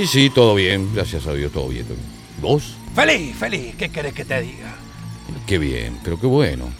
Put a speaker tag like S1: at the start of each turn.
S1: Sí, sí, todo bien, gracias a Dios, todo bien. Todo ¿Vos?
S2: Feliz, feliz, ¿qué querés que te diga?
S1: Qué bien, pero qué bueno.